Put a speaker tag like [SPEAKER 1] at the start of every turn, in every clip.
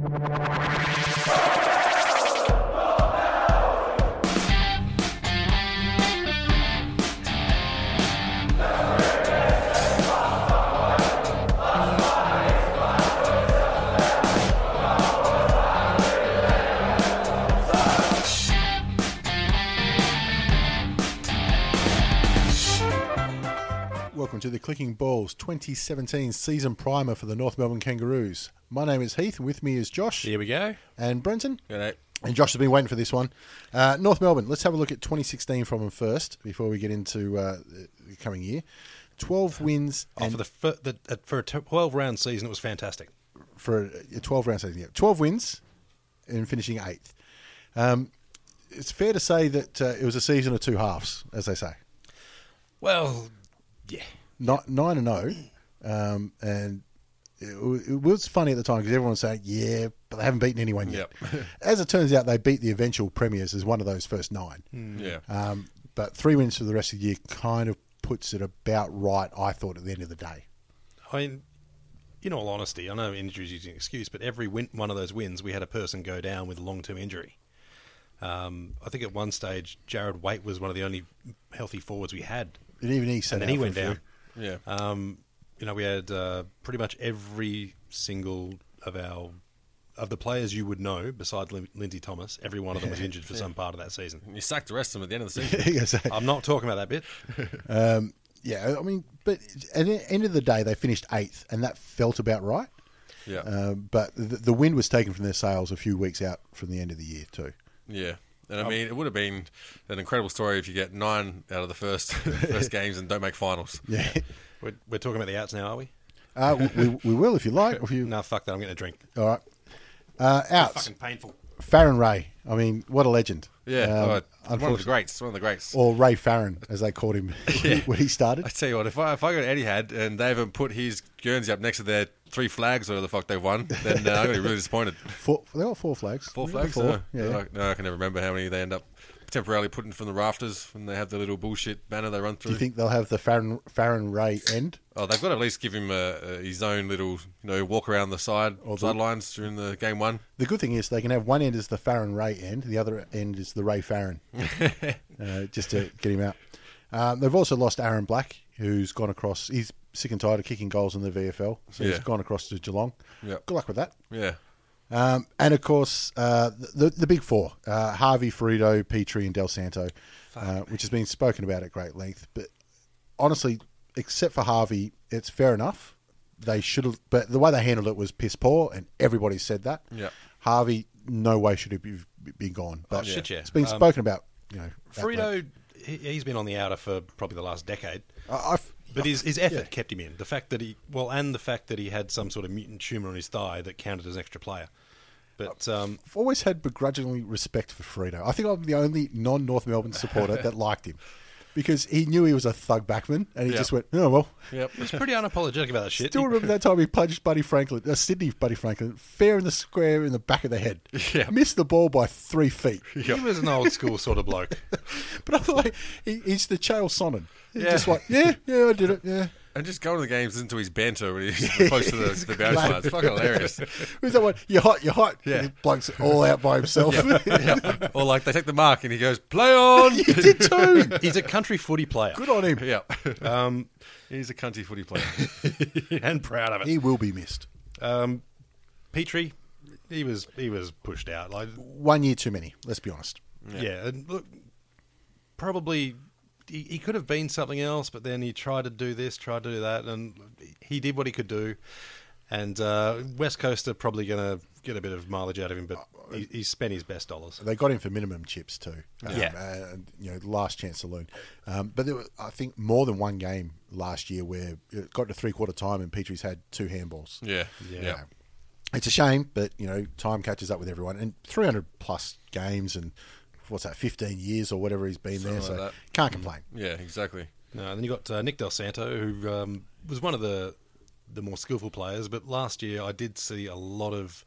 [SPEAKER 1] Welcome to the Clicking Balls 2017 season primer for the North Melbourne Kangaroos. My name is Heath, and with me is Josh
[SPEAKER 2] Here we go.
[SPEAKER 1] and Brenton.
[SPEAKER 3] G'day.
[SPEAKER 1] And Josh has been waiting for this one. Uh, North Melbourne, let's have a look at 2016 from them first before we get into uh, the coming year. 12 wins
[SPEAKER 2] Oh,
[SPEAKER 1] and
[SPEAKER 2] for the, fir- the uh, for a twelve round season, it was fantastic.
[SPEAKER 1] for a 12 round season. Yeah, 12 wins and finishing eighth. Um, it's fair to say that uh, it was a season of two halves, as they say.
[SPEAKER 2] Well, yeah,
[SPEAKER 1] Ni- Nine and zero, um, and it, was funny at the time because everyone was saying, "Yeah, but they haven't beaten anyone yet." as it turns out, they beat the eventual premiers as one of those first nine.
[SPEAKER 3] Yeah.
[SPEAKER 1] Um, but three wins for the rest of the year kind of puts it about right. I thought at the end of the day.
[SPEAKER 2] I mean, in all honesty, I know injuries is an excuse, but every win- one of those wins, we had a person go down with a long term injury. Um, I think at one stage, Jarrad Waite was one of the only healthy forwards we had,
[SPEAKER 1] And even he said,
[SPEAKER 2] and then he went down.
[SPEAKER 3] Yeah.
[SPEAKER 2] Um, you know, we had uh, pretty much every single of our of the players you would know, besides Lin- Lindsay Thomas, every one of them was injured for some part of that season.
[SPEAKER 3] you sacked the rest of them at the end of the season.
[SPEAKER 2] I'm not talking about that bit.
[SPEAKER 1] um, yeah, I mean, but at the end of the day, they finished eighth, and that felt about right.
[SPEAKER 3] yeah.
[SPEAKER 1] Um, but the, the wind was taken from their sails a few weeks out from the end of the year too.
[SPEAKER 3] yeah. And I mean, it would have been an incredible story if you get nine out of the first first games and don't make finals.
[SPEAKER 1] Yeah,
[SPEAKER 2] We're, we're talking about the outs now, are we?
[SPEAKER 1] uh, we, we will if you like. If you
[SPEAKER 2] No, fuck that. I'm getting a drink.
[SPEAKER 1] all right, uh, outs.
[SPEAKER 2] Fucking painful.
[SPEAKER 1] Farron Ray. I mean, what a legend.
[SPEAKER 3] Yeah.
[SPEAKER 1] Um,
[SPEAKER 3] oh, one of the greats. One of the greats.
[SPEAKER 1] or Ray Farron, as they called him when he started.
[SPEAKER 3] I tell you what, if I if I go to Etihad and they haven't put his Guernsey up next to their three flags or whatever the fuck they've won, then uh, I'm going to be really disappointed.
[SPEAKER 1] Four, they got four flags.
[SPEAKER 3] Four flags?
[SPEAKER 1] Four.
[SPEAKER 3] No.
[SPEAKER 1] Yeah.
[SPEAKER 3] No, no, I can never remember how many they end up temporarily putting from the rafters when they have the little bullshit banner they run through.
[SPEAKER 1] Do you think they'll have the Farron, Farron Ray end?
[SPEAKER 3] Oh, they've got to at least give him uh, uh, his own little, you know, walk around the side
[SPEAKER 1] Or the-
[SPEAKER 3] sidelines during the game one.
[SPEAKER 1] The good thing is they can have one end as the Farron Ray end, the other end is the Ray Farron, uh, just to get him out. Um, they've also lost Aaron Black, who's gone across. He's sick and tired of kicking goals in the VFL, so he's gone across to Geelong.
[SPEAKER 3] Yep.
[SPEAKER 1] Good luck with that.
[SPEAKER 3] Yeah,
[SPEAKER 1] Um, and of course, uh, the the big four: uh, Harvey, Firrito, Petrie, and Dal Santo, uh, which has been spoken about at great length. But honestly, except for Harvey, it's fair enough. They should have, but the way they handled it was piss poor, and everybody said that.
[SPEAKER 3] Yeah.
[SPEAKER 1] Harvey, no way should have be, been gone. But
[SPEAKER 2] Oh, shit, yeah.
[SPEAKER 1] it's been
[SPEAKER 2] Um,
[SPEAKER 1] spoken about. You know, length.
[SPEAKER 2] Firrito, he, he's been on the outer for probably the last decade.
[SPEAKER 1] I, I've,
[SPEAKER 2] But his, his effort
[SPEAKER 1] yeah.
[SPEAKER 2] kept him in. The fact that he, well, and the fact that he had some sort of mutant tumour on his thigh that counted as an extra player. But um,
[SPEAKER 1] I've always had begrudgingly respect for Firrito. I think I'm the only non-North Melbourne supporter that liked him because he knew he was a thug backman, and he
[SPEAKER 3] Yeah.
[SPEAKER 1] just went, "Oh well."
[SPEAKER 3] yep.
[SPEAKER 2] he's pretty unapologetic about that shit.
[SPEAKER 1] Still remember that time he punched Buddy Franklin, uh, Sydney Buddy Franklin, fair in the square in the back of the head.
[SPEAKER 3] Yeah.
[SPEAKER 1] Missed the ball by three feet.
[SPEAKER 2] He was an old school sort of bloke.
[SPEAKER 1] But I thought he, he's the Chael Sonnen. He's
[SPEAKER 3] Yeah.
[SPEAKER 1] just like, yeah, yeah, I did it, yeah.
[SPEAKER 3] And just going to the games into his banter when he's close to the, the boundary line. It's fucking hilarious.
[SPEAKER 1] Who's that one? You're hot, you're hot.
[SPEAKER 3] Yeah.
[SPEAKER 1] And the bloke's all out by himself.
[SPEAKER 3] yeah. Or like they take the mark and he goes, play on.
[SPEAKER 1] he did too.
[SPEAKER 2] He's a country footy player.
[SPEAKER 1] Good on him.
[SPEAKER 3] yeah.
[SPEAKER 2] Um,
[SPEAKER 3] He's a country footy player.
[SPEAKER 2] and proud of it.
[SPEAKER 1] He will be missed.
[SPEAKER 2] Um, Petrie, he was he was pushed out. Like
[SPEAKER 1] One year too many, let's be honest.
[SPEAKER 2] yeah, and look, probably he, he could have been something else, but then he tried to do this, tried to do that, and he did what he could do. And uh, West Coast are probably going to get a bit of mileage out of him, but he, he's spent his best dollars.
[SPEAKER 1] They got him for minimum chips too. Um,
[SPEAKER 2] Yeah.
[SPEAKER 1] uh, you know, last chance saloon. Um, but there was, I think more than one game last year where it got to three quarter time and Petrie's had two handballs.
[SPEAKER 3] Yeah,
[SPEAKER 2] Yeah.
[SPEAKER 3] yeah,
[SPEAKER 1] It's a shame, but you know, time catches up with everyone. And 300 plus games and what's that, 15 years or whatever he's been there,
[SPEAKER 3] Something
[SPEAKER 1] so
[SPEAKER 3] that.
[SPEAKER 1] can't complain.
[SPEAKER 3] yeah, exactly.
[SPEAKER 2] No, and then you got uh, Nick Dal Santo, who um, was one of the the more skillful players. But last year, I did see a lot of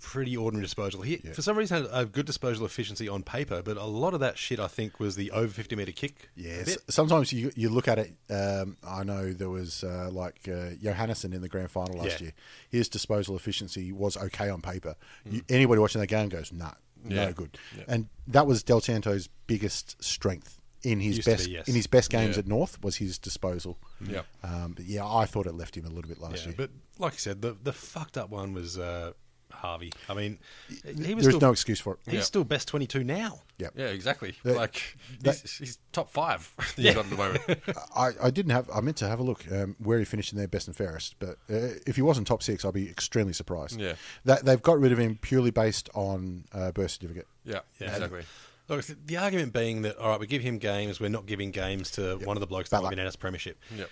[SPEAKER 2] pretty ordinary disposal. He, for some reason, had a good disposal efficiency on paper, but a lot of that shit, I think, was the over fifty meter kick. a
[SPEAKER 1] Yes. Sometimes you you look at it. Um, I know there was uh, like uh, Johannisen in the grand final last
[SPEAKER 2] Yeah.
[SPEAKER 1] year. His disposal efficiency was okay on paper. You, anybody watching that game goes, nah,
[SPEAKER 3] Yeah.
[SPEAKER 1] no good.
[SPEAKER 3] Yeah.
[SPEAKER 1] And that was Dal Santo's biggest strength in his
[SPEAKER 2] Used
[SPEAKER 1] best
[SPEAKER 2] be, yes.
[SPEAKER 1] in his best games
[SPEAKER 3] Yeah.
[SPEAKER 1] at North was his disposal.
[SPEAKER 3] Yeah.
[SPEAKER 1] Um, but yeah, I thought it left him a little bit last
[SPEAKER 2] Yeah,
[SPEAKER 1] year.
[SPEAKER 2] but like I said, the the fucked up one was uh, Harvey. I mean, he was
[SPEAKER 1] There's
[SPEAKER 2] still,
[SPEAKER 1] no excuse for it.
[SPEAKER 2] He's
[SPEAKER 3] Yeah.
[SPEAKER 2] still best twenty two now.
[SPEAKER 1] Yep.
[SPEAKER 3] Yeah, exactly.
[SPEAKER 1] That-
[SPEAKER 3] like
[SPEAKER 1] that-
[SPEAKER 3] he's, he's top five that you got at the moment.
[SPEAKER 1] I, I didn't have. I meant to have a look um, where he finished in their best and fairest, but uh, if he wasn't top six, I'd be extremely surprised.
[SPEAKER 3] Yeah.
[SPEAKER 1] that they've got rid of him purely based on uh, birth certificate.
[SPEAKER 3] Yeah,
[SPEAKER 2] Yeah.
[SPEAKER 3] exactly.
[SPEAKER 2] Look, the argument being that all right, we give him games, we're not giving games to one of the blokes that
[SPEAKER 1] Bad
[SPEAKER 2] might
[SPEAKER 1] luck.
[SPEAKER 2] be in premiership.
[SPEAKER 3] Yep.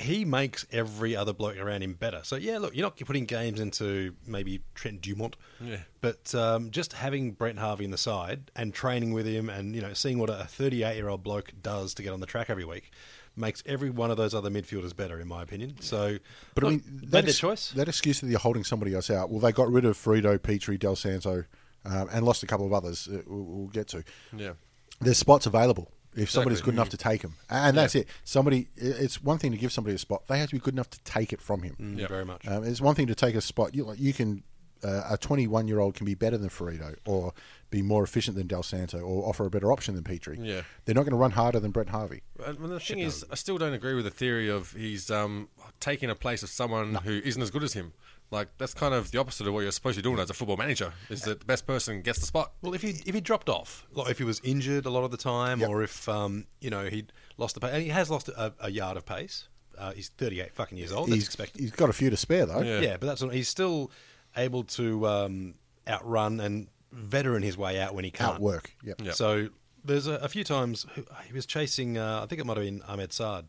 [SPEAKER 2] He makes every other bloke around him better. So yeah, look, you're not putting games into maybe Trent Dumont,
[SPEAKER 3] Yeah.
[SPEAKER 2] but um, just having Brent Harvey in the side and training with him, and you know seeing what a 38 year old bloke does to get on the track every week, makes every one of those other midfielders better, in my opinion. So,
[SPEAKER 1] But
[SPEAKER 2] look,
[SPEAKER 1] I mean,
[SPEAKER 2] made
[SPEAKER 1] that
[SPEAKER 2] their
[SPEAKER 1] ex-
[SPEAKER 2] choice.
[SPEAKER 1] That excuse that you're holding somebody else out. Well, they got rid of Firrito, Petrie, Dal Santo, um, and lost a couple of others. Uh, we'll, we'll get to.
[SPEAKER 3] Yeah.
[SPEAKER 1] There's spots available if somebody's
[SPEAKER 3] Exactly.
[SPEAKER 1] good enough to take him, and that's it. Somebody. It's one thing to give somebody a spot; they have to be good enough to take it from him.
[SPEAKER 2] Mm,
[SPEAKER 3] Yep.
[SPEAKER 2] Very much.
[SPEAKER 1] Um, it's one thing to take a spot. You, like, you can uh, a 21 year old can be better than Firrito, or be more efficient than Dal Santo, or offer a better option than Petrie.
[SPEAKER 3] Yeah.
[SPEAKER 1] they're not going to run harder than Brent Harvey.
[SPEAKER 3] And well, the thing is, I still don't agree with the theory of he's um, taking a place of someone who isn't as good as him. Like that's kind of the opposite of what you're supposed to be doing as a football manager. Is that the best person gets the spot?
[SPEAKER 2] Well, if he if he dropped off, like if he was injured a lot of the time,
[SPEAKER 1] Yep.
[SPEAKER 2] or if um, you know he'd lost the pace, and he has lost a, a yard of pace. Uh, he's 38 fucking years old. That's
[SPEAKER 1] He's,
[SPEAKER 2] expected.
[SPEAKER 1] he's got a few to spare though.
[SPEAKER 3] Yeah.
[SPEAKER 2] Yeah, but that's not, he's still able to um, outrun and veteran his way out when he can't.
[SPEAKER 1] work. Yep.
[SPEAKER 3] Yeah.
[SPEAKER 2] So there's a, a few times who- he was chasing. Uh, I think it might have been Ahmed Saad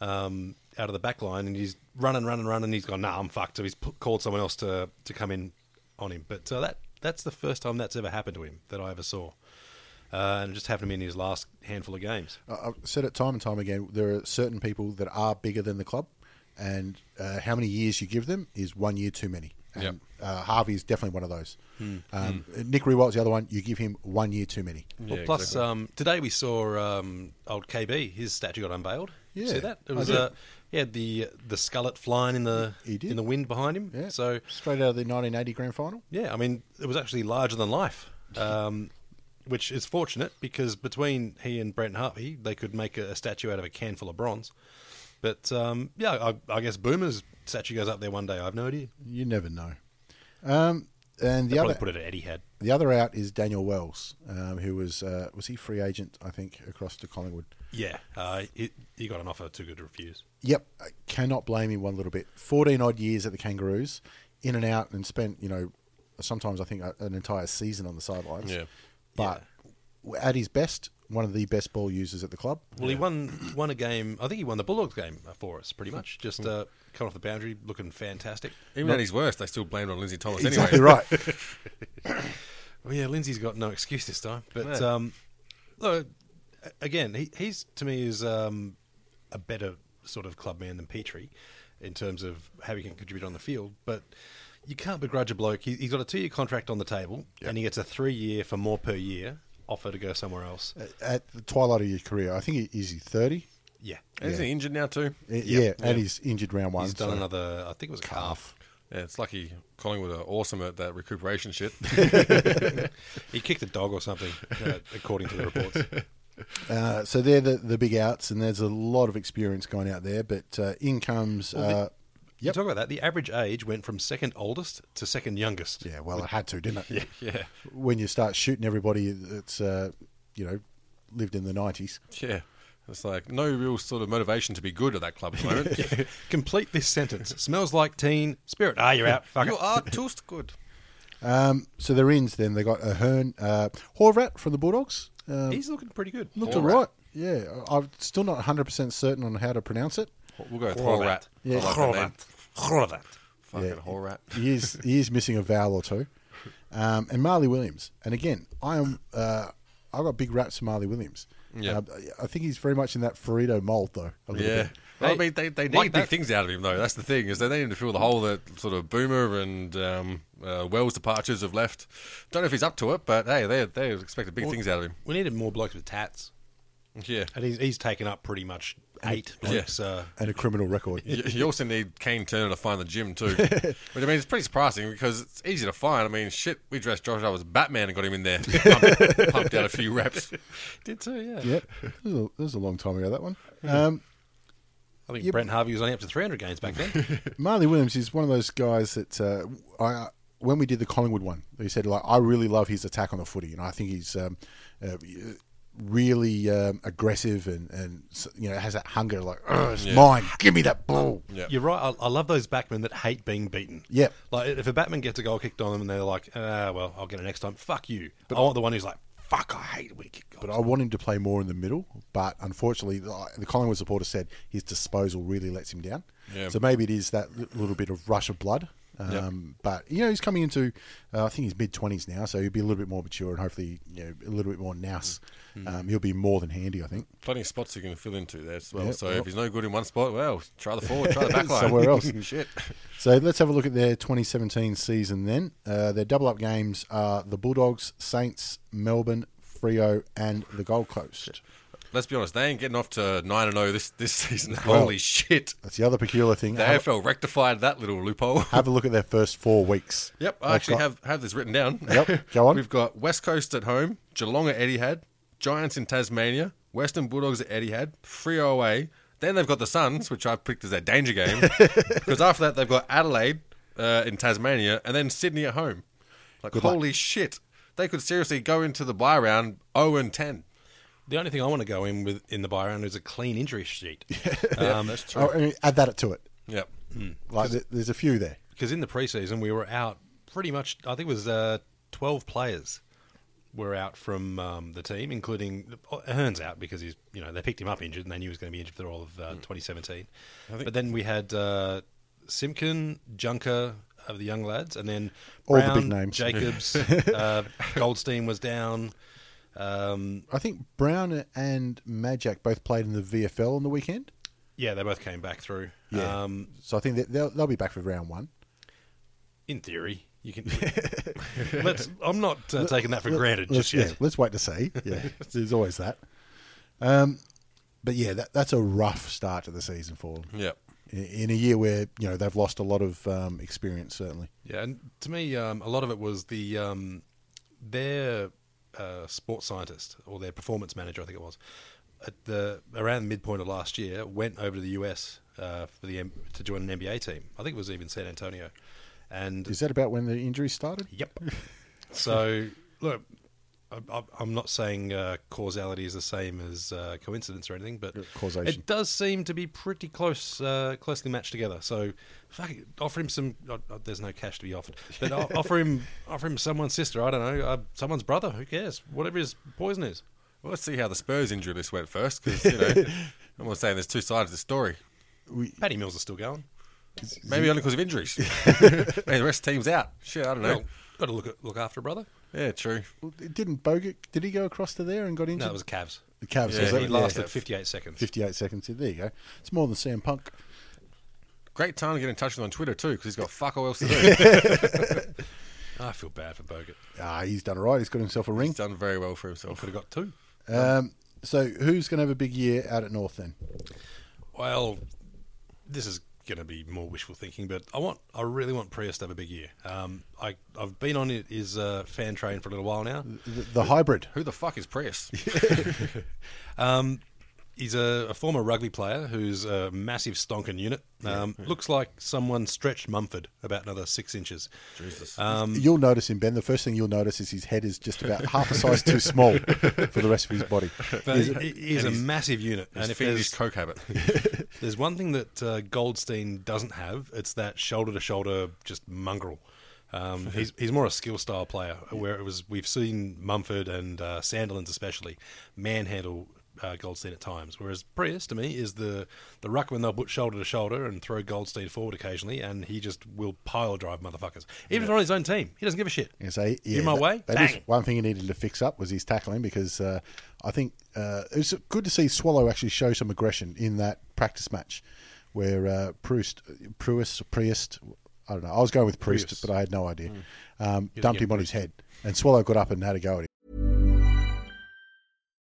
[SPEAKER 2] um, out of the back line, and he's running, running, running. And he's gone, "Nah, I'm fucked." So he's p- called someone else to to come in on him. But uh, that that's the first time that's ever happened to him that I ever saw, uh, and it just happened to him in his last handful of games.
[SPEAKER 1] I've said it time and time again. There are certain people that are bigger than the club, and uh, how many years you give them is one year too many. And
[SPEAKER 3] Yep.
[SPEAKER 1] uh, Harvey is definitely one of those.
[SPEAKER 2] Hmm.
[SPEAKER 1] Um, Nick Riewoldt's the other one. You give him one year too many.
[SPEAKER 2] Well,
[SPEAKER 3] Yeah,
[SPEAKER 2] plus
[SPEAKER 3] exactly.
[SPEAKER 2] um, today we saw um, old KB. His statue got unveiled. You
[SPEAKER 1] Yeah,
[SPEAKER 2] see that? It was
[SPEAKER 1] did.
[SPEAKER 2] uh, he had the the skullet flying in the in the wind behind him.
[SPEAKER 1] Yeah.
[SPEAKER 2] So
[SPEAKER 1] straight out of the 1980 grand final.
[SPEAKER 2] yeah, I mean it was actually larger than life, um, which is fortunate because between he and Brent Harvey, they could make a, a statue out of a can full of bronze. But um, yeah, I, I guess Boomer's statue goes up there one day. I have no idea.
[SPEAKER 1] You never know. Um, and the other
[SPEAKER 2] put it at Etihad.
[SPEAKER 1] the other out is Daniel Wells, um, who was uh, was he free agent? I think across to Collingwood.
[SPEAKER 2] Yeah, uh, he, he got an offer too good to refuse.
[SPEAKER 1] Yep, I cannot blame him one little bit. Fourteen odd years at the Kangaroos, in and out, and spent you know sometimes I think an entire season on the sidelines.
[SPEAKER 3] Yeah.
[SPEAKER 1] but at his best, one of the best ball users at the club.
[SPEAKER 2] Well, he won won a game. I think he won the Bulldogs game for us, pretty much. Just
[SPEAKER 1] Hmm.
[SPEAKER 2] uh, coming off the boundary, looking fantastic.
[SPEAKER 3] Even at his worst, they still blamed on Lindsay Thomas
[SPEAKER 1] Exactly
[SPEAKER 3] anyway.
[SPEAKER 1] right.
[SPEAKER 2] Well, yeah, Lindsay's got no excuse this time. But
[SPEAKER 3] Yeah.
[SPEAKER 2] um, look, again, he, he's to me is um, a better sort of club man than Petrie in terms of how he can contribute on the field. But you can't begrudge a bloke. He, he's got a two year contract on the table, and he gets a three year for more per year offer to go somewhere else.
[SPEAKER 1] at the twilight of your career, I think he, is he thirty?
[SPEAKER 2] Yeah,
[SPEAKER 3] And Is he injured now too?
[SPEAKER 1] Yeah, and he's injured round one.
[SPEAKER 2] he's done
[SPEAKER 1] so-
[SPEAKER 2] another. I think it was a calf.
[SPEAKER 3] Yeah, it's lucky Collingwood are awesome at that recuperation shit.
[SPEAKER 2] He kicked a dog or something, uh, according to the reports.
[SPEAKER 1] Uh, so they're the, the big outs, and there's a lot of experience going out there. But uh, in comes,
[SPEAKER 2] Well, the-
[SPEAKER 1] uh,
[SPEAKER 2] talk about that. The average age went from second oldest to second youngest.
[SPEAKER 1] yeah, well, it had to, didn't it?
[SPEAKER 2] Yeah.
[SPEAKER 3] yeah,
[SPEAKER 1] When you start shooting everybody that's uh, you know lived in the nineties.
[SPEAKER 3] yeah. It's like no real sort of motivation to be good at that club at the moment.
[SPEAKER 2] Complete this sentence. Smells like teen spirit. Ah, you're out. Fuck
[SPEAKER 3] you
[SPEAKER 2] it.
[SPEAKER 3] are toast good.
[SPEAKER 1] Um, so their ins then they got Ahern, uh, Horvat from the Bulldogs. Um,
[SPEAKER 2] He's looking pretty good.
[SPEAKER 1] looked
[SPEAKER 3] All
[SPEAKER 1] all right. Yeah, I'm still not 100% certain on how to pronounce it.
[SPEAKER 3] We'll go with Horvat.
[SPEAKER 1] Yeah.
[SPEAKER 3] I like that name.
[SPEAKER 2] Horvat.
[SPEAKER 3] Fucking
[SPEAKER 1] Yeah.
[SPEAKER 3] Horvat.
[SPEAKER 1] He is he is missing a vowel or two. Um, and Marley Williams. And again, I am uh, I got big raps for Marley Williams.
[SPEAKER 3] Yeah.
[SPEAKER 1] Uh, I think he's very much in that Firrito mold though. A
[SPEAKER 3] Yeah.
[SPEAKER 1] bit.
[SPEAKER 3] Well, I mean, they, they need
[SPEAKER 2] like
[SPEAKER 3] big
[SPEAKER 2] that-
[SPEAKER 3] things out of him, though. That's the thing, is they need him to fill the hole that sort of Boomer and um, uh, Wells' departures have left. Don't know if he's up to it, but hey, they they expected big things out of him.
[SPEAKER 2] We needed more blokes with tats.
[SPEAKER 3] Yeah.
[SPEAKER 2] And he's, he's taken up pretty much eight blokes. Uh,
[SPEAKER 1] And a criminal record.
[SPEAKER 3] You, you also need Kayne Turner to find the gym too. But I mean, it's pretty surprising because it's easy to find. I mean, shit, we dressed Josh up as Batman and got him in there, pumped, pumped out a few reps.
[SPEAKER 2] did too, yeah.
[SPEAKER 1] Yep. This was, a, this was a long time ago, that one. Um,
[SPEAKER 2] I think Brent Harvey was only up to 300 games back then.
[SPEAKER 1] Marley Williams is one of those guys that uh, I when we did the Collingwood one, he said like I really love his attack on the footy, and I think he's um, uh, really um, aggressive and and you know has that hunger like it's
[SPEAKER 3] Yeah.
[SPEAKER 1] mine, give me that ball.
[SPEAKER 3] Yeah.
[SPEAKER 2] You're right. I, I love those backmen that hate being beaten.
[SPEAKER 1] Yep.
[SPEAKER 2] Like if a backman gets a goal kicked on them and they're like, ah, well, I'll get it next time. Fuck you. But I want the one who's like, fuck, I hate it when you kick goals.
[SPEAKER 1] But I want him to play more in the middle. But unfortunately, the the Collingwood supporter said his disposal really lets him down.
[SPEAKER 3] Yeah.
[SPEAKER 1] So maybe it is that little bit of rush of blood. Um, But you know, he's coming into, uh, I think he's mid twenties now, so he'll be a little bit more mature and hopefully, you know, a little bit more nous. Um, he'll be more than handy, I think.
[SPEAKER 3] Plenty of spots he can fill into there as well.
[SPEAKER 1] Yeah,
[SPEAKER 3] so
[SPEAKER 1] well-
[SPEAKER 3] if he's no good in one spot, well, try the forward, try the back line.
[SPEAKER 1] Somewhere else.
[SPEAKER 3] Shit.
[SPEAKER 1] So let's have a look at their 2017 season then. Uh, their double up games are the Bulldogs, Saints, Melbourne, Freo, and the Gold Coast.
[SPEAKER 3] Let's be honest, they ain't getting off to 9 and 0 this, this season.
[SPEAKER 1] Well-
[SPEAKER 3] Holy shit.
[SPEAKER 1] That's the other peculiar thing.
[SPEAKER 3] The
[SPEAKER 1] Have,
[SPEAKER 3] AFL rectified that little loophole.
[SPEAKER 1] have a look at their first four weeks.
[SPEAKER 3] Yep, I
[SPEAKER 1] They've
[SPEAKER 3] actually
[SPEAKER 1] got-
[SPEAKER 3] have, have this written down.
[SPEAKER 1] Yep, go on.
[SPEAKER 3] We've got West Coast at home, Geelong at Etihad, Giants in Tasmania, Western Bulldogs at Etihad, Freo away. Then they've got the Suns, which I picked as their danger game. because after that, they've got Adelaide uh, in Tasmania, and then Sydney at home. Like,
[SPEAKER 1] Good luck.
[SPEAKER 3] holy shit. They could seriously go into the bye round 0 and 10.
[SPEAKER 2] The only thing I want to go in with in the bye round is a clean injury sheet. Um,
[SPEAKER 3] That's true.
[SPEAKER 1] Oh, and add that to it.
[SPEAKER 3] Yep.
[SPEAKER 1] Like there's a few there.
[SPEAKER 2] Because in the preseason, we were out pretty much, I think it was uh, 12 players were out from um, the team, including Hearns out because he's, you know, they picked him up injured and they knew he was going to be injured for all of uh, 2017. but then we had uh, Simpkin, Junker of the young lads, and then
[SPEAKER 1] All the big names.
[SPEAKER 2] Jacobs, uh, Goldstein was down. Um,
[SPEAKER 1] I think Brown and Majak both played in the VFL on the weekend.
[SPEAKER 2] yeah, they both came back through.
[SPEAKER 1] Yeah.
[SPEAKER 2] Um,
[SPEAKER 1] So I think they'll, they'll be back for round one.
[SPEAKER 2] in theory, you can. let's. I'm not uh, taking that for granted
[SPEAKER 1] Let's,
[SPEAKER 2] just yet.
[SPEAKER 1] yeah, let's wait to see. Yeah, there's always that. Um, but yeah, that, that's a rough start to the season for them. In, in a year where you know they've lost a lot of um, experience, certainly.
[SPEAKER 2] Yeah, and to me, um, a lot of it was the um, their uh, sports scientist or their performance manager, I think it was, at the around the midpoint of last year, went over to the US uh, for the to join an NBA team. I think it was even San Antonio, and
[SPEAKER 1] Is that about when the injury started?
[SPEAKER 2] Yep. so look, I'm not saying uh, causality is the same as uh, coincidence or anything, but
[SPEAKER 1] Causation.
[SPEAKER 2] it does seem to be pretty close, uh, closely matched together. So, fuck it, offer him some. Uh, uh, there's no cash to be offered, but o- offer him, offer him someone's sister. I don't know, uh, someone's brother. Who cares? Whatever his poison is.
[SPEAKER 3] Well, let's see how the Spurs injury list went first, because, you know, I'm not saying there's two sides to the story.
[SPEAKER 2] Paddy Mills is still going.
[SPEAKER 3] Maybe only because of injuries. Maybe the rest of the team's out. Shit, I don't know.
[SPEAKER 2] Well, got to look at, look after a brother.
[SPEAKER 3] Yeah, true.
[SPEAKER 1] Well, Didn't Bogut? Did he go across to there and got injured?
[SPEAKER 2] No, it was Cavs.
[SPEAKER 1] the Cavs.
[SPEAKER 3] Yeah,
[SPEAKER 1] was?
[SPEAKER 2] He
[SPEAKER 3] Yeah.
[SPEAKER 2] lasted 58 seconds.
[SPEAKER 1] 58 seconds. There you go. It's more than Sam Punk.
[SPEAKER 3] Great time to get in touch with him on Twitter, too, because he's got fuck all else to do.
[SPEAKER 2] I feel bad for Bogut.
[SPEAKER 1] Ah, he's done all right. He's got himself a ring.
[SPEAKER 3] he's done very well for himself.
[SPEAKER 2] Could have got two.
[SPEAKER 1] Um, so who's going to have a big year out at North then?
[SPEAKER 2] Well, this is going to be more wishful thinking, but I want, I really want Prius to have a big year. Um, I, I've been on it, his uh, fan train for a little while now.
[SPEAKER 1] The, the hybrid.
[SPEAKER 3] Who the fuck is Prius?
[SPEAKER 2] Um, he's a, a former rugby player who's a massive stonking unit. Um, Looks like someone stretched Mumford about another six inches.
[SPEAKER 3] Jesus.
[SPEAKER 2] Um,
[SPEAKER 1] You'll notice him, Ben. The first thing you'll notice is his head is just about half a size too small for the rest of his body.
[SPEAKER 2] but he, he is a massive unit,
[SPEAKER 3] his
[SPEAKER 2] and if
[SPEAKER 3] fiendish
[SPEAKER 2] there's,
[SPEAKER 3] coke habit.
[SPEAKER 2] there's one thing that uh, Goldstein doesn't have, it's that shoulder to shoulder just mongrel. Um, he's he's more a skill style player, where it was we've seen Mumford and uh, Sandilands especially manhandle uh, Goldstein at times. Whereas Prius, to me, is the the ruckman they'll put shoulder to shoulder and throw Goldstein forward occasionally, and he just will pile drive motherfuckers. Even if they're on his own team, he doesn't give a shit.
[SPEAKER 1] Yeah, so, yeah,
[SPEAKER 2] In my
[SPEAKER 1] that-
[SPEAKER 2] way?
[SPEAKER 1] that is
[SPEAKER 2] Bang.
[SPEAKER 1] one thing he needed to fix up was his tackling because uh, I think uh, it was good to see Swallow actually show some aggression in that practice match where uh, Proust, Pruist, Priest, I don't know. I was going with Priest,
[SPEAKER 2] Prius.
[SPEAKER 1] but I had no idea.
[SPEAKER 2] Mm.
[SPEAKER 1] Um, dumped him on his head, and Swallow got up and had a go at him.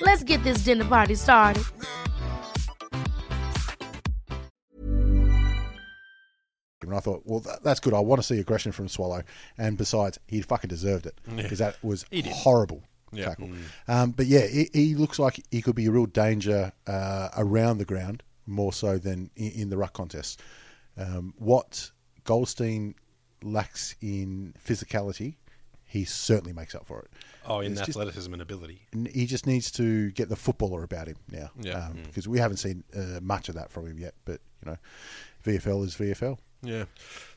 [SPEAKER 4] Let's get this dinner party started.
[SPEAKER 1] And I thought, well, that, that's good. I want to see aggression from Swallow. And besides, he fucking deserved it because that was horrible tackle. Um, but yeah, he, he looks like he could be a real danger uh, around the ground more so than in, in the ruck contest. Um, what Goldstein lacks in physicality, he certainly makes up for it.
[SPEAKER 2] Oh, in
[SPEAKER 1] It's just-
[SPEAKER 2] athleticism and ability.
[SPEAKER 1] he just needs to get the footballer about him now.
[SPEAKER 3] Yeah.
[SPEAKER 1] Um, Because we haven't seen uh, much of that from him yet. But, you know, VFL is VFL.
[SPEAKER 3] Yeah.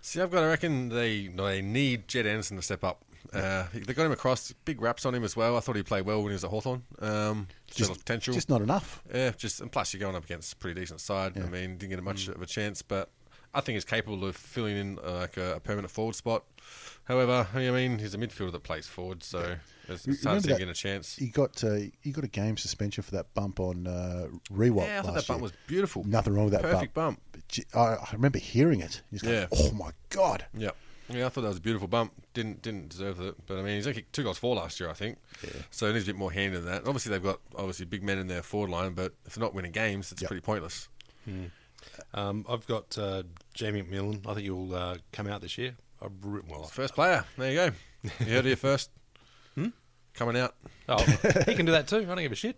[SPEAKER 3] See, I've got to reckon they they need Jed Anderson to step up. Uh, they got him across, big raps on him as well. I thought he played well when he was at Hawthorn. Um, just, potential.
[SPEAKER 1] Just not enough.
[SPEAKER 3] Yeah, just and plus you're going up against a pretty decent side. I mean, didn't get much of a chance, but I think he's capable of filling in uh, like a, a permanent forward spot. However, I mean, he's a midfielder that plays forward, so it's, it's hard to get a chance.
[SPEAKER 1] He got uh, he got a game suspension for that bump on uh, Riewoldt
[SPEAKER 3] Yeah, I thought
[SPEAKER 1] last
[SPEAKER 3] that bump
[SPEAKER 1] year.
[SPEAKER 3] was beautiful.
[SPEAKER 1] Nothing wrong with that
[SPEAKER 3] Perfect bump.
[SPEAKER 1] Gee, I, I remember hearing it. He's going,
[SPEAKER 3] Yeah.
[SPEAKER 1] oh my god.
[SPEAKER 3] Yeah. Yeah, I thought that was a beautiful bump. Didn't didn't deserve it, but I mean, he's only two goals four last year, I think. Yeah. So he needs a bit more hand in that. Obviously, they've got obviously big men in their forward line, but if they're not winning games, it's
[SPEAKER 1] Yep.
[SPEAKER 3] pretty pointless.
[SPEAKER 2] Um, I've got uh, Jamie Macmillan. I think he'll uh, come out this year. I re- well,
[SPEAKER 3] First player, there you go. You heard it here first. Coming out.
[SPEAKER 2] Oh, he can do that too. I don't give a shit.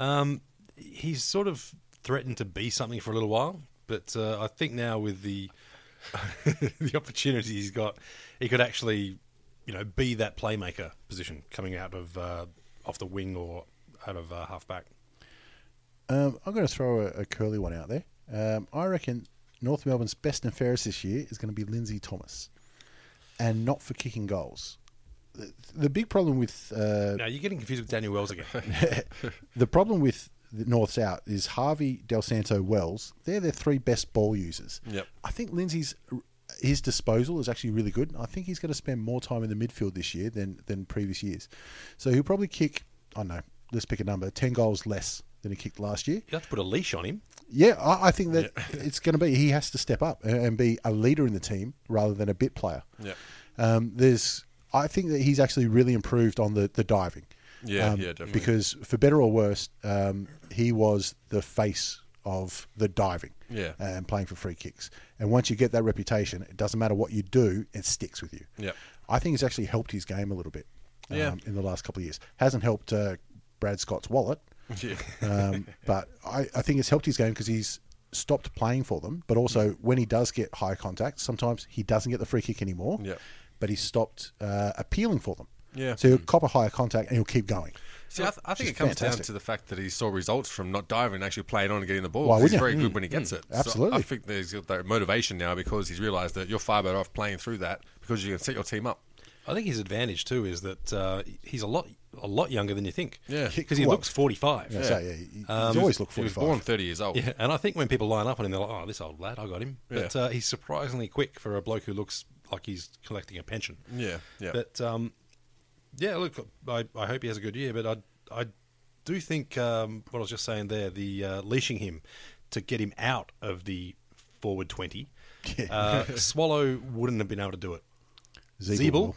[SPEAKER 2] Um, he's sort of threatened to be something for a little while, but uh, I think now with the the opportunity he's got, he could actually, you know, be that playmaker position coming out of uh, off the wing or out of uh, halfback.
[SPEAKER 1] Um, I'm going to throw a, a curly one out there. Um, I reckon North Melbourne's best and fairest this year is going to be Lindsay Thomas, and not for kicking goals. The, the big problem with uh,
[SPEAKER 2] Now you're getting confused with Daniel Wells again.
[SPEAKER 1] the problem with the North's out is Harvey, Dal Santo, Wells. They're their three best ball users.
[SPEAKER 3] Yep.
[SPEAKER 1] I think Lindsay's his disposal is actually really good. I think he's going to spend more time in the midfield this year than than previous years. So he'll probably kick. I don't know. Let's pick a number. Ten goals less than he kicked last year.
[SPEAKER 2] You have to put a leash on him.
[SPEAKER 1] Yeah, I, I think that it's going to be. He has to step up and, and be a leader in the team rather than a bit player.
[SPEAKER 3] Yeah.
[SPEAKER 1] Um, there's. I think that he's actually really improved on the the diving.
[SPEAKER 3] Yeah,
[SPEAKER 1] Um,
[SPEAKER 3] yeah, definitely.
[SPEAKER 1] Because for better or worse, um, he was the face of the diving.
[SPEAKER 3] Yeah.
[SPEAKER 1] And playing for free kicks. And once you get that reputation, it doesn't matter what you do, it sticks with you.
[SPEAKER 3] Yeah.
[SPEAKER 1] I think it's actually helped his game a little bit.
[SPEAKER 3] Yeah.
[SPEAKER 1] Um, in the last couple of years, hasn't helped uh, Brad Scott's wallet.
[SPEAKER 3] Yeah.
[SPEAKER 1] Um, but I, I think it's helped his game because he's stopped playing for them. But also, when he does get high contact, sometimes he doesn't get the free kick anymore.
[SPEAKER 3] Yeah.
[SPEAKER 1] But he's stopped uh, appealing for them.
[SPEAKER 3] Yeah.
[SPEAKER 1] So he'll cop a higher contact and he'll keep going.
[SPEAKER 3] See, I, th- I think
[SPEAKER 1] it
[SPEAKER 3] it
[SPEAKER 1] is
[SPEAKER 3] comes down to the fact that he saw results from not diving and actually playing on and getting the ball.
[SPEAKER 1] Why
[SPEAKER 3] 'cause he's
[SPEAKER 1] wouldn't
[SPEAKER 3] very
[SPEAKER 1] you?
[SPEAKER 3] good when he gets it. So
[SPEAKER 1] Absolutely.
[SPEAKER 3] I think there's got that motivation now because he's realised that you're far better off playing through that because you can set your team up.
[SPEAKER 2] I think his advantage too is that uh, he's a lot a lot younger than you think.
[SPEAKER 3] Yeah.
[SPEAKER 2] because he
[SPEAKER 1] Well,
[SPEAKER 2] looks 45.
[SPEAKER 1] Yeah. So, yeah, he- he's
[SPEAKER 3] Um,
[SPEAKER 1] always looked forty five.
[SPEAKER 3] He was born 30 years old.
[SPEAKER 2] Yeah, and I think when people line up on him, they're like, "Oh, this old lad, I got him." But
[SPEAKER 3] Yeah.
[SPEAKER 2] uh, he's surprisingly quick for a bloke who looks like he's collecting a pension.
[SPEAKER 3] Yeah, yeah.
[SPEAKER 2] But um, yeah, look, I, I hope he has a good year. But I I do think um, what I was just saying there, the uh, leashing him to get him out of the forward 20. Uh, Swallow wouldn't have been able to do it.
[SPEAKER 1] Ziebell
[SPEAKER 2] Ziebell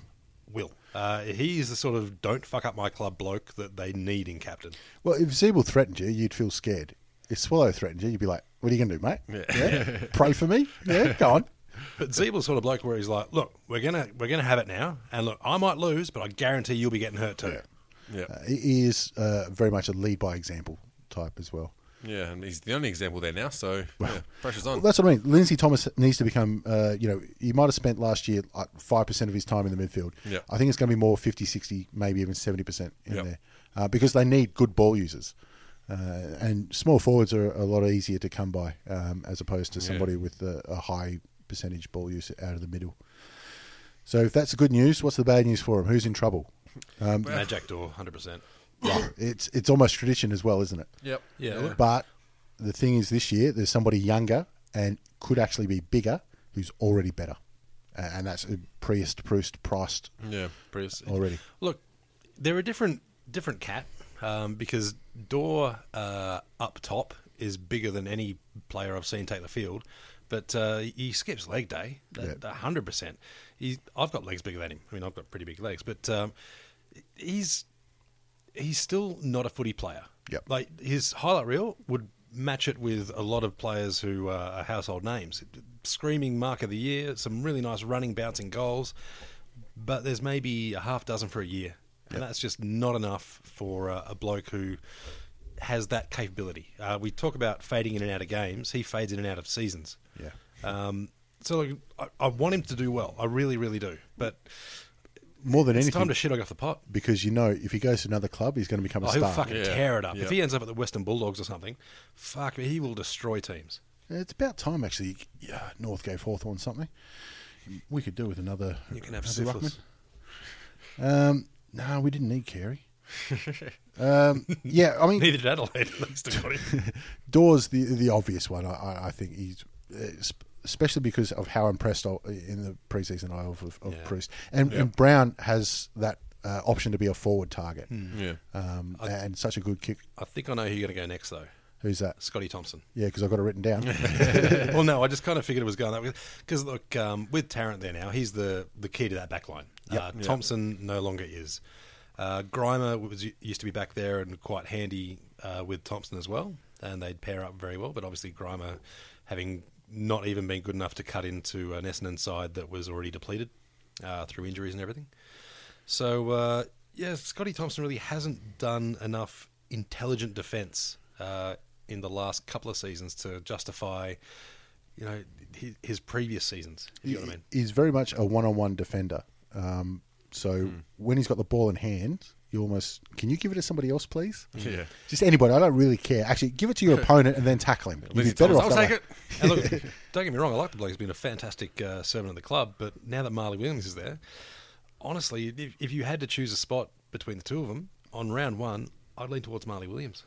[SPEAKER 1] will.
[SPEAKER 2] Uh, he is the sort of don't fuck up my club bloke that they need in captain.
[SPEAKER 1] Well, if Ziebell threatened you, you'd feel scared. If Swallow threatened you, you'd be like, "What are you going to do, mate? Yeah. Pray for me? Yeah, go on."
[SPEAKER 2] But Ziebell's sort of bloke where he's like, look, we're gonna we're gonna have it now, and look, I might lose, but I guarantee you'll be getting hurt too.
[SPEAKER 3] Yeah.
[SPEAKER 1] Uh, he he is uh, very much a lead by example type as well.
[SPEAKER 3] Yeah, and he's the only example there now, so well, yeah, pressure's on.
[SPEAKER 1] Well, that's what I mean. Lindsay Thomas needs to become, uh, you know, he might have spent last year like 5% of his time in the midfield.
[SPEAKER 3] Yeah,
[SPEAKER 1] I think it's going to be more 50, 60, maybe even 70% in
[SPEAKER 3] yep.
[SPEAKER 1] there uh, because they need good ball users. Uh, and small forwards are a lot easier to come by um, as opposed to somebody yeah. with a, a, high percentage ball use out of the middle. So if that's the good news, what's the bad news for him? Who's in trouble? Um,
[SPEAKER 2] Majak Daw,
[SPEAKER 1] 100% it's it's almost tradition as well, isn't it?
[SPEAKER 3] Yep.
[SPEAKER 2] Yeah.
[SPEAKER 1] But the thing is, this year there's somebody younger and could actually be bigger who's already better, and that's uh, Priest, Proust, Prost.
[SPEAKER 3] Yeah,
[SPEAKER 2] Priest
[SPEAKER 1] already.
[SPEAKER 2] Look, they're a different different cat um, because Daw uh, up top is bigger than any player I've seen take the field. But uh, he skips leg day, hundred yeah. percent. I've got legs bigger than him. I mean, I've got pretty big legs, but um, he's he's still not a footy player.
[SPEAKER 1] Yep.
[SPEAKER 2] Like his highlight reel would match it with a lot of players who are household names. Screaming mark of the year, some really nice running, bouncing goals, but there's maybe a half dozen for a year, and that's just not enough for uh, a bloke who has that capability. Uh, we talk about fading in and out of games. He fades in and out of seasons.
[SPEAKER 1] Yeah.
[SPEAKER 2] Um, so like, I, I want him to do well. I really, really do. But
[SPEAKER 1] More than
[SPEAKER 2] it's
[SPEAKER 1] anything,
[SPEAKER 2] time to shit off the pot.
[SPEAKER 1] because you know if he goes to another club, he's going to become a
[SPEAKER 2] Oh, he'll
[SPEAKER 1] star.
[SPEAKER 2] fucking
[SPEAKER 3] Yeah.
[SPEAKER 2] tear it up.
[SPEAKER 3] Yeah.
[SPEAKER 2] If he ends up at the Western Bulldogs or something, fuck, he will destroy teams.
[SPEAKER 1] It's about time actually. Yeah, North gave Hawthorn something. We could do with another.
[SPEAKER 2] You can have syphilis.
[SPEAKER 1] ruckman. Um, no, we didn't need Carey. um, yeah, I mean,
[SPEAKER 2] Neither did Adelaide. at least they got him.
[SPEAKER 1] Daw's the the obvious one. I- I, I think he's uh, sp- especially because of how impressed I, in the preseason I was of, of
[SPEAKER 2] Yeah.
[SPEAKER 1] Proust, and, and Brown has that uh, option to be a forward target,
[SPEAKER 3] Yeah.
[SPEAKER 1] um, and such a good kick.
[SPEAKER 2] I think I know who you're going to go next, though.
[SPEAKER 1] Who's that?
[SPEAKER 2] Scotty Thompson.
[SPEAKER 1] Yeah, because I've got it written down.
[SPEAKER 2] well, no, I just kind of figured it was going that way. Because look, um, with Tarrant there now, he's the the key to that back line. Uh, Thompson no longer is. Uh, Grima was used to be back there and quite handy uh, with Thompson as well, and they'd pair up very well. But obviously, Grima having not even been good enough to cut into an Essendon side that was already depleted uh, through injuries and everything. So uh, yeah, Scotty Thompson really hasn't done enough intelligent defence uh, in the last couple of seasons to justify, you know, his, his previous seasons. if You know what I mean?
[SPEAKER 1] He's very much a one-on-one defender. Um, so
[SPEAKER 2] Hmm.
[SPEAKER 1] when he's got the ball in hand, you almost can you give it to somebody else, please?
[SPEAKER 3] Yeah.
[SPEAKER 1] Just anybody. I don't really care. Actually, give it to your opponent and then tackle him. You'd be better
[SPEAKER 3] Thomas,
[SPEAKER 1] off
[SPEAKER 3] I'll take
[SPEAKER 1] way.
[SPEAKER 3] it.
[SPEAKER 2] Look, don't get me wrong, I like the bloke. He's been a fantastic uh, servant of the club. But now that Marley Williams is there, honestly, if, if you had to choose a spot between the two of them on round one, I'd lean towards Marley Williams.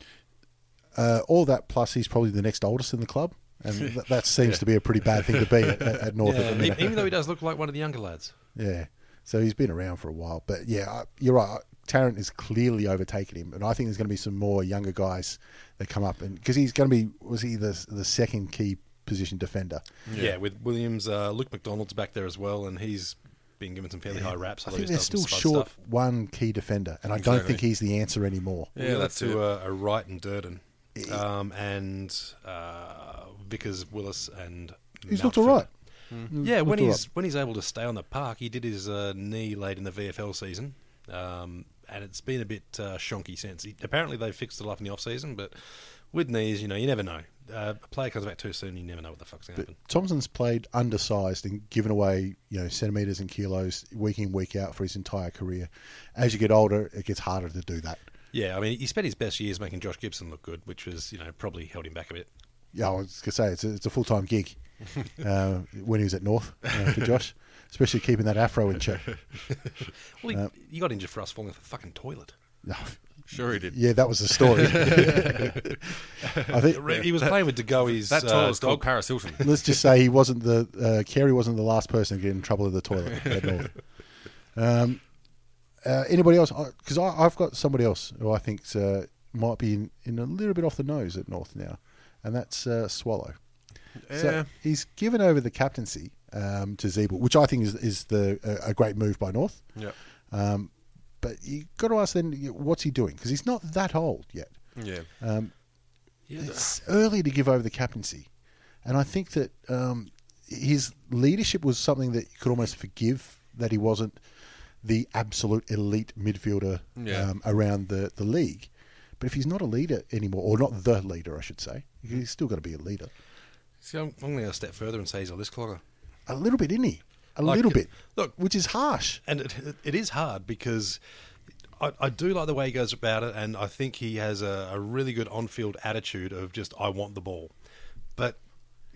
[SPEAKER 1] Uh, all that plus he's probably the next oldest in the club, and th- that seems to be a pretty bad thing to be at, at North
[SPEAKER 2] Yeah,
[SPEAKER 1] at the minute.
[SPEAKER 2] even though he does look like one of the younger lads.
[SPEAKER 1] Yeah. So he's been around for a while. But yeah, you're right. Tarrant is clearly overtaken him. And I think there's going to be some more younger guys that come up. and Because he's going to be, was he the, the second key position defender?
[SPEAKER 2] Yeah, with Williams, uh, Luke McDonald's back there as well, and he's been given some fairly high raps.
[SPEAKER 1] I
[SPEAKER 2] although
[SPEAKER 1] think
[SPEAKER 2] he's
[SPEAKER 1] they're still short
[SPEAKER 2] stuff.
[SPEAKER 1] one key defender. And I don't think he's the answer anymore.
[SPEAKER 3] Yeah,
[SPEAKER 2] We'll
[SPEAKER 3] that's
[SPEAKER 2] to uh, a Wright and Durdin, um, and uh, Vickers, Willis, and
[SPEAKER 1] He's looked
[SPEAKER 2] Mountford.
[SPEAKER 1] all right.
[SPEAKER 2] Yeah, when
[SPEAKER 1] looked all
[SPEAKER 2] he's when he's able to stay on the park, he did his uh, knee late in the VFL season, um, and it's been a bit uh, shonky since. Apparently, they fixed it up in the off season, but with knees, you know, you never know. Uh, a player comes back too soon, you never know what the fuck's going to happen.
[SPEAKER 1] Thompson's played undersized and given away, you know, centimetres and kilos week in, week out for his entire career. As you get older, it gets harder to do that.
[SPEAKER 2] Yeah, I mean, he spent his best years making Josh Gibson look good, which was, you know, probably held him back a bit.
[SPEAKER 1] Yeah, I was going to say, it's a, it's a full time gig uh, when he was at North uh, for Josh, especially keeping that afro in check.
[SPEAKER 2] Well, he,
[SPEAKER 1] Uh,
[SPEAKER 2] he got injured for us falling off a fucking toilet. No.
[SPEAKER 3] Sure he did.
[SPEAKER 1] Yeah, that was the story. I think.
[SPEAKER 2] He was playing with DeGoey's
[SPEAKER 3] That
[SPEAKER 2] uh,
[SPEAKER 3] toilet was called
[SPEAKER 2] dog.
[SPEAKER 3] Paris Hilton.
[SPEAKER 1] Let's just say he wasn't the uh, Carey wasn't the last person to get in trouble in the toilet at North. Um, uh, anybody else? Because I've got somebody else who I think uh, might be in, in a little bit off the nose at North now, and that's uh, Swallow.
[SPEAKER 3] Yeah.
[SPEAKER 1] So he's given over the captaincy um, to Ziebell, which I think is is the a, a great move by North.
[SPEAKER 3] Yeah.
[SPEAKER 1] Um, but you got to ask then, what's he doing? Because he's not that old yet.
[SPEAKER 3] Yeah.
[SPEAKER 1] Um, It's early to give over the captaincy, and I think that um, his leadership was something that you could almost forgive that he wasn't the absolute elite midfielder
[SPEAKER 3] Yeah.
[SPEAKER 1] um, around the, the league. But if he's not a leader anymore, or not the leader, I should say, he's still got to be a leader.
[SPEAKER 2] See, I'm, I'm going to go a step further and say he's a list clogger.
[SPEAKER 1] A little bit, isn't he? A
[SPEAKER 2] Like,
[SPEAKER 1] little bit.
[SPEAKER 2] look-
[SPEAKER 1] which is harsh.
[SPEAKER 2] And it, it is hard because I, I do like the way he goes about it, and I think he has a, a really good on field attitude of just, I want the ball. But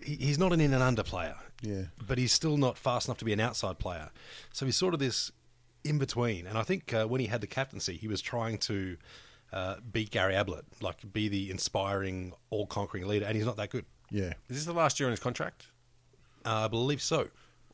[SPEAKER 2] he, he's not an in and under player.
[SPEAKER 1] Yeah.
[SPEAKER 2] But he's still not fast enough to be an outside player. So he's sort of this in between. And I think uh, when he had the captaincy, he was trying to uh, beat Gary Ablett, like be the inspiring, all conquering leader, and he's not that good.
[SPEAKER 1] Yeah.
[SPEAKER 3] Is this the last year on his contract?
[SPEAKER 2] Uh, I believe so.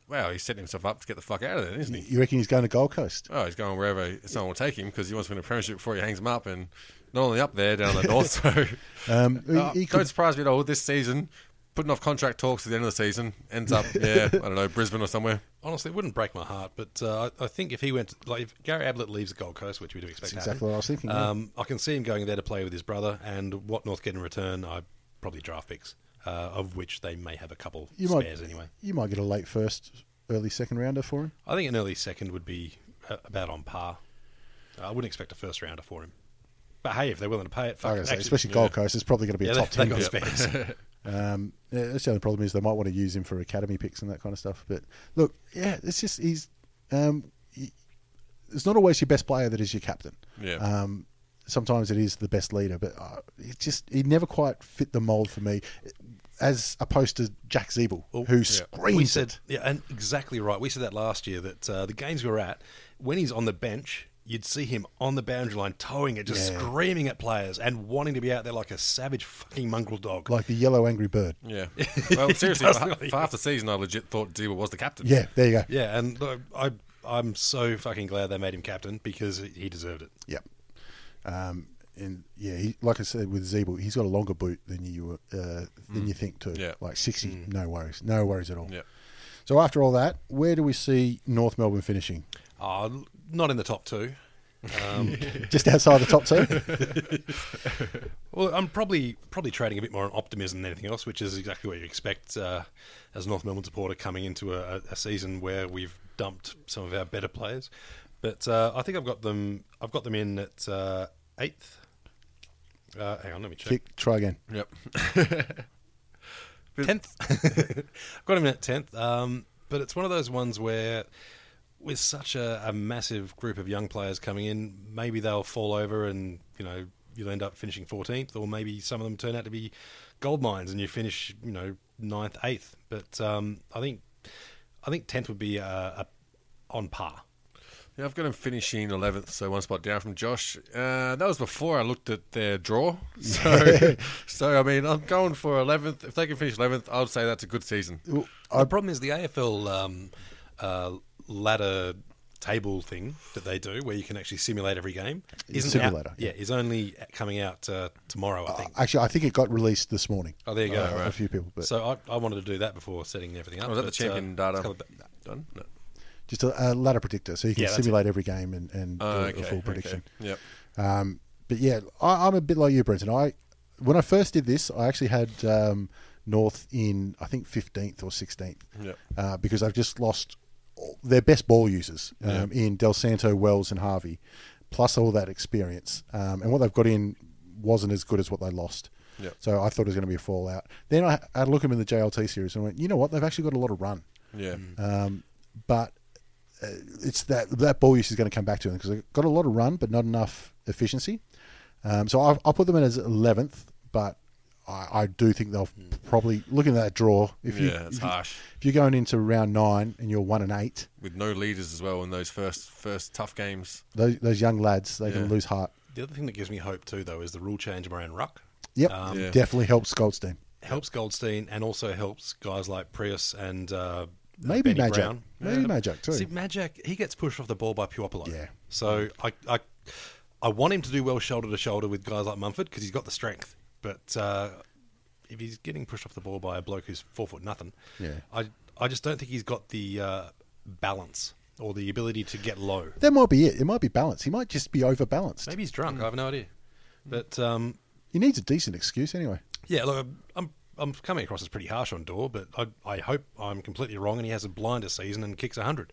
[SPEAKER 3] Wow, he's setting himself up to get the fuck out of there, isn't he?
[SPEAKER 1] You reckon he's going to Gold Coast?
[SPEAKER 3] Oh, he's going wherever someone will take him because he wants to win a premiership before he hangs him up, and not only up there, down the north. So,
[SPEAKER 1] Um, he-
[SPEAKER 3] Uh,
[SPEAKER 1] he
[SPEAKER 3] don't
[SPEAKER 1] could,
[SPEAKER 3] surprise me at all. This season, putting off contract talks at the end of the season, ends up, yeah, I don't know, Brisbane or somewhere.
[SPEAKER 2] Honestly, it wouldn't break my heart, but uh, I I think if he went, like if Gary Ablett leaves the Gold Coast, which we do expect
[SPEAKER 1] That's
[SPEAKER 2] to
[SPEAKER 1] exactly
[SPEAKER 2] happen,
[SPEAKER 1] what I was thinking, yeah.
[SPEAKER 2] Um, I can see him going there to play with his brother, and what North get in return, I probably draft picks, uh, of which they may have a couple
[SPEAKER 1] you might,
[SPEAKER 2] spares anyway.
[SPEAKER 1] you might get a late first, early second rounder for him.
[SPEAKER 2] I think an early second would be uh, about on par. I wouldn't expect a first rounder for him, but hey, if they're willing to pay it, fuck it.
[SPEAKER 1] say, especially Gold Coast, it's probably going to be a top
[SPEAKER 2] they,
[SPEAKER 1] ten.
[SPEAKER 2] they got spares.
[SPEAKER 1] Um, yeah, that's the only problem is they might want to use him for academy picks and that kind of stuff. But look, yeah, it's just he's. Um, he, it's not always your best player that is your captain.
[SPEAKER 3] Yeah.
[SPEAKER 1] Um, sometimes it is the best leader, but uh, it just he never quite fit the mold for me, as opposed to Jack Ziebell, who screams
[SPEAKER 2] we
[SPEAKER 1] it.
[SPEAKER 2] said, yeah, and exactly right. We said that last year that uh, the games we were at, when he's on the bench, you'd see him on the boundary line, towing it, just
[SPEAKER 1] Yeah.
[SPEAKER 2] screaming at players and wanting to be out there like a savage fucking mongrel dog.
[SPEAKER 1] like the yellow angry bird.
[SPEAKER 3] Yeah. Well, seriously,
[SPEAKER 2] does
[SPEAKER 3] for,
[SPEAKER 2] really.
[SPEAKER 3] for half the season, I legit thought Zeeble was the captain.
[SPEAKER 1] Yeah, there you go.
[SPEAKER 2] yeah, and look, I, I'm so fucking glad they made him captain because he deserved it.
[SPEAKER 1] Yep. Um, and yeah, he, like I said with Ziebell, he's got a longer boot than you uh, than you think too.
[SPEAKER 3] Yeah.
[SPEAKER 1] Like sixty, no worries, no worries at all.
[SPEAKER 3] Yeah.
[SPEAKER 1] So after all that, where do we see North Melbourne finishing?
[SPEAKER 2] Oh, not in the top two. Um,
[SPEAKER 1] Just outside the top two.
[SPEAKER 2] Well, I'm probably probably trading a bit more on optimism than anything else, which is exactly what you expect uh, as a North Melbourne supporter coming into a, a season where we've dumped some of our better players. But uh, I think I've got them. I've got them in at uh, eighth. Uh, hang on, let me check.
[SPEAKER 1] Kick, try again.
[SPEAKER 3] Yep.
[SPEAKER 2] Tenth. I've got him in at tenth. Um, but it's one of those ones where, with such a, a massive group of young players coming in, maybe they'll fall over and you know you'll end up finishing fourteenth, or maybe some of them turn out to be gold mines and you finish you know ninth, eighth. But um, I think I think tenth would be uh, a, on par.
[SPEAKER 3] Yeah, I've got them finishing 11th, so one spot down from Josh. Uh, that was before I looked at their draw. So, so I mean, I'm going for 11th. If they can finish 11th, I would say that's a good season.
[SPEAKER 2] the problem is the AFL um, uh, ladder table thing that they do, where you can actually simulate every game, isn't
[SPEAKER 1] Simulator,
[SPEAKER 2] out, yeah, is only coming out uh, tomorrow. I think.
[SPEAKER 1] Actually, I think it got released this morning.
[SPEAKER 2] oh, there you go.
[SPEAKER 1] Uh, A few people, but
[SPEAKER 2] So I, I wanted to do that before setting everything up.
[SPEAKER 3] Oh, was that the champion
[SPEAKER 2] uh,
[SPEAKER 3] data
[SPEAKER 2] it's
[SPEAKER 3] done? No.
[SPEAKER 1] Just a, a ladder predictor, so you can
[SPEAKER 2] Yeah,
[SPEAKER 1] simulate every game and, and
[SPEAKER 3] Oh,
[SPEAKER 1] do
[SPEAKER 3] okay,
[SPEAKER 1] a full
[SPEAKER 3] okay.
[SPEAKER 1] prediction.
[SPEAKER 3] Yep.
[SPEAKER 1] Um, but yeah, I, I'm a bit like you, Brenton. I when I first did this, I actually had um, North in I think 15th or 16th
[SPEAKER 3] Yep.
[SPEAKER 1] uh, because I've just lost all- their best ball users um, in Dal Santo, Wells, and Harvey, plus all that experience. Um, and what they've got in wasn't as good as what they lost.
[SPEAKER 3] Yep.
[SPEAKER 1] So I thought it was going to be a fallout. Then I, had a look at them in the JLT series and went, you know what? They've actually got a lot of run.
[SPEAKER 3] Yeah.
[SPEAKER 1] Um, but uh, it's that that ball use is going to come back to them because they've got a lot of run, but not enough efficiency. Um, so I'll, I'll put them in as eleventh, but I, I do think they'll probably looking at that draw. If you,
[SPEAKER 3] Yeah, it's
[SPEAKER 1] if, you
[SPEAKER 3] harsh.
[SPEAKER 1] if you're going into round nine and you're one and eight,
[SPEAKER 3] With no leaders as well in those first first tough games.
[SPEAKER 1] those, those young lads they
[SPEAKER 3] Yeah.
[SPEAKER 1] can lose heart.
[SPEAKER 2] The other thing that gives me hope too, though, is the rule change around ruck.
[SPEAKER 1] Yep,
[SPEAKER 2] Um,
[SPEAKER 3] Yeah.
[SPEAKER 1] definitely helps Goldstein.
[SPEAKER 2] Helps Goldstein and also helps guys like Prius and uh,
[SPEAKER 1] Maybe
[SPEAKER 2] Benny
[SPEAKER 1] Majak.
[SPEAKER 2] Brown.
[SPEAKER 1] Maybe Majak too.
[SPEAKER 2] See, Majak, he gets pushed off the ball by Puopolo.
[SPEAKER 1] Yeah.
[SPEAKER 2] So I, I, I want him to do well shoulder to shoulder with guys like Mumford because he's got the strength. But uh, if he's getting pushed off the ball by a bloke who's four foot nothing,
[SPEAKER 1] Yeah.
[SPEAKER 2] I I just don't think he's got the uh, balance or the ability to get low.
[SPEAKER 1] That might be it. It might be balance. He might just be overbalanced.
[SPEAKER 2] Maybe he's drunk. I have no idea. But um,
[SPEAKER 1] He needs a decent excuse anyway.
[SPEAKER 2] yeah, look, I'm I'm coming across as pretty harsh on Daw, but I I hope I'm completely wrong and he has a blinder season and kicks hundred.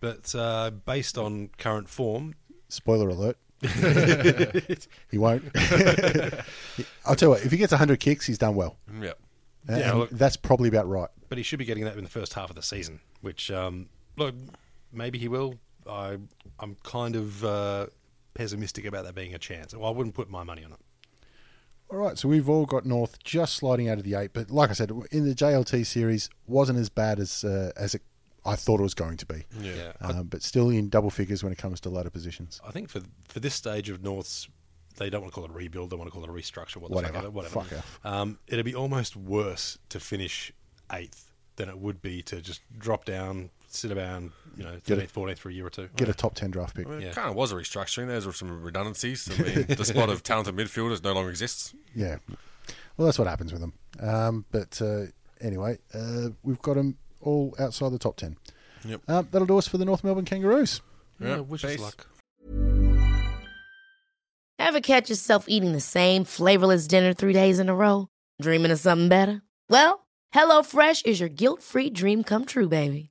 [SPEAKER 2] But uh, based on current form,
[SPEAKER 1] Spoiler alert. he won't. I'll tell you what, if he gets 100 kicks, he's done well.
[SPEAKER 3] Yeah.
[SPEAKER 1] And
[SPEAKER 2] Yeah, look-
[SPEAKER 1] that's probably about right.
[SPEAKER 2] but he should be getting that in the first half of the season. Which um, look, maybe he will. I I'm kind of uh, pessimistic about that being a chance. Well, I wouldn't put my money on it.
[SPEAKER 1] All right, so we've all got North just sliding out of the eight, but like I said, in the JLT series, wasn't as bad as uh, as it, I thought it was going to be.
[SPEAKER 2] Yeah, I,
[SPEAKER 1] Um, but still in double figures when it comes to ladder positions.
[SPEAKER 2] I think for for this stage of North's, they don't want to call it a rebuild. They want to call it a restructure. What the
[SPEAKER 1] Whatever.
[SPEAKER 2] Fuck, ever, whatever.
[SPEAKER 1] Fuck off.
[SPEAKER 2] Um, it'd be almost worse to finish eighth than it would be to just drop down, sit around, you know,
[SPEAKER 1] Get it.
[SPEAKER 2] thirteenth, fourteenth for a year or two.
[SPEAKER 1] Get a top 10 draft pick.
[SPEAKER 3] I mean,
[SPEAKER 2] Yeah.
[SPEAKER 3] It kind of was a restructuring. There were some redundancies. I mean, the spot of talented midfielders no longer exists.
[SPEAKER 1] Yeah. Well, that's what happens with them. Um, but uh, anyway, uh, we've got them all outside the top 10.
[SPEAKER 3] Yep.
[SPEAKER 1] Um, that'll do us for the North Melbourne Kangaroos.
[SPEAKER 2] Yeah,
[SPEAKER 3] Yeah,
[SPEAKER 2] wish us luck.
[SPEAKER 4] Ever catch yourself eating the same flavorless dinner three days in a row? Dreaming of something better? Well, HelloFresh is your guilt free dream come true, baby.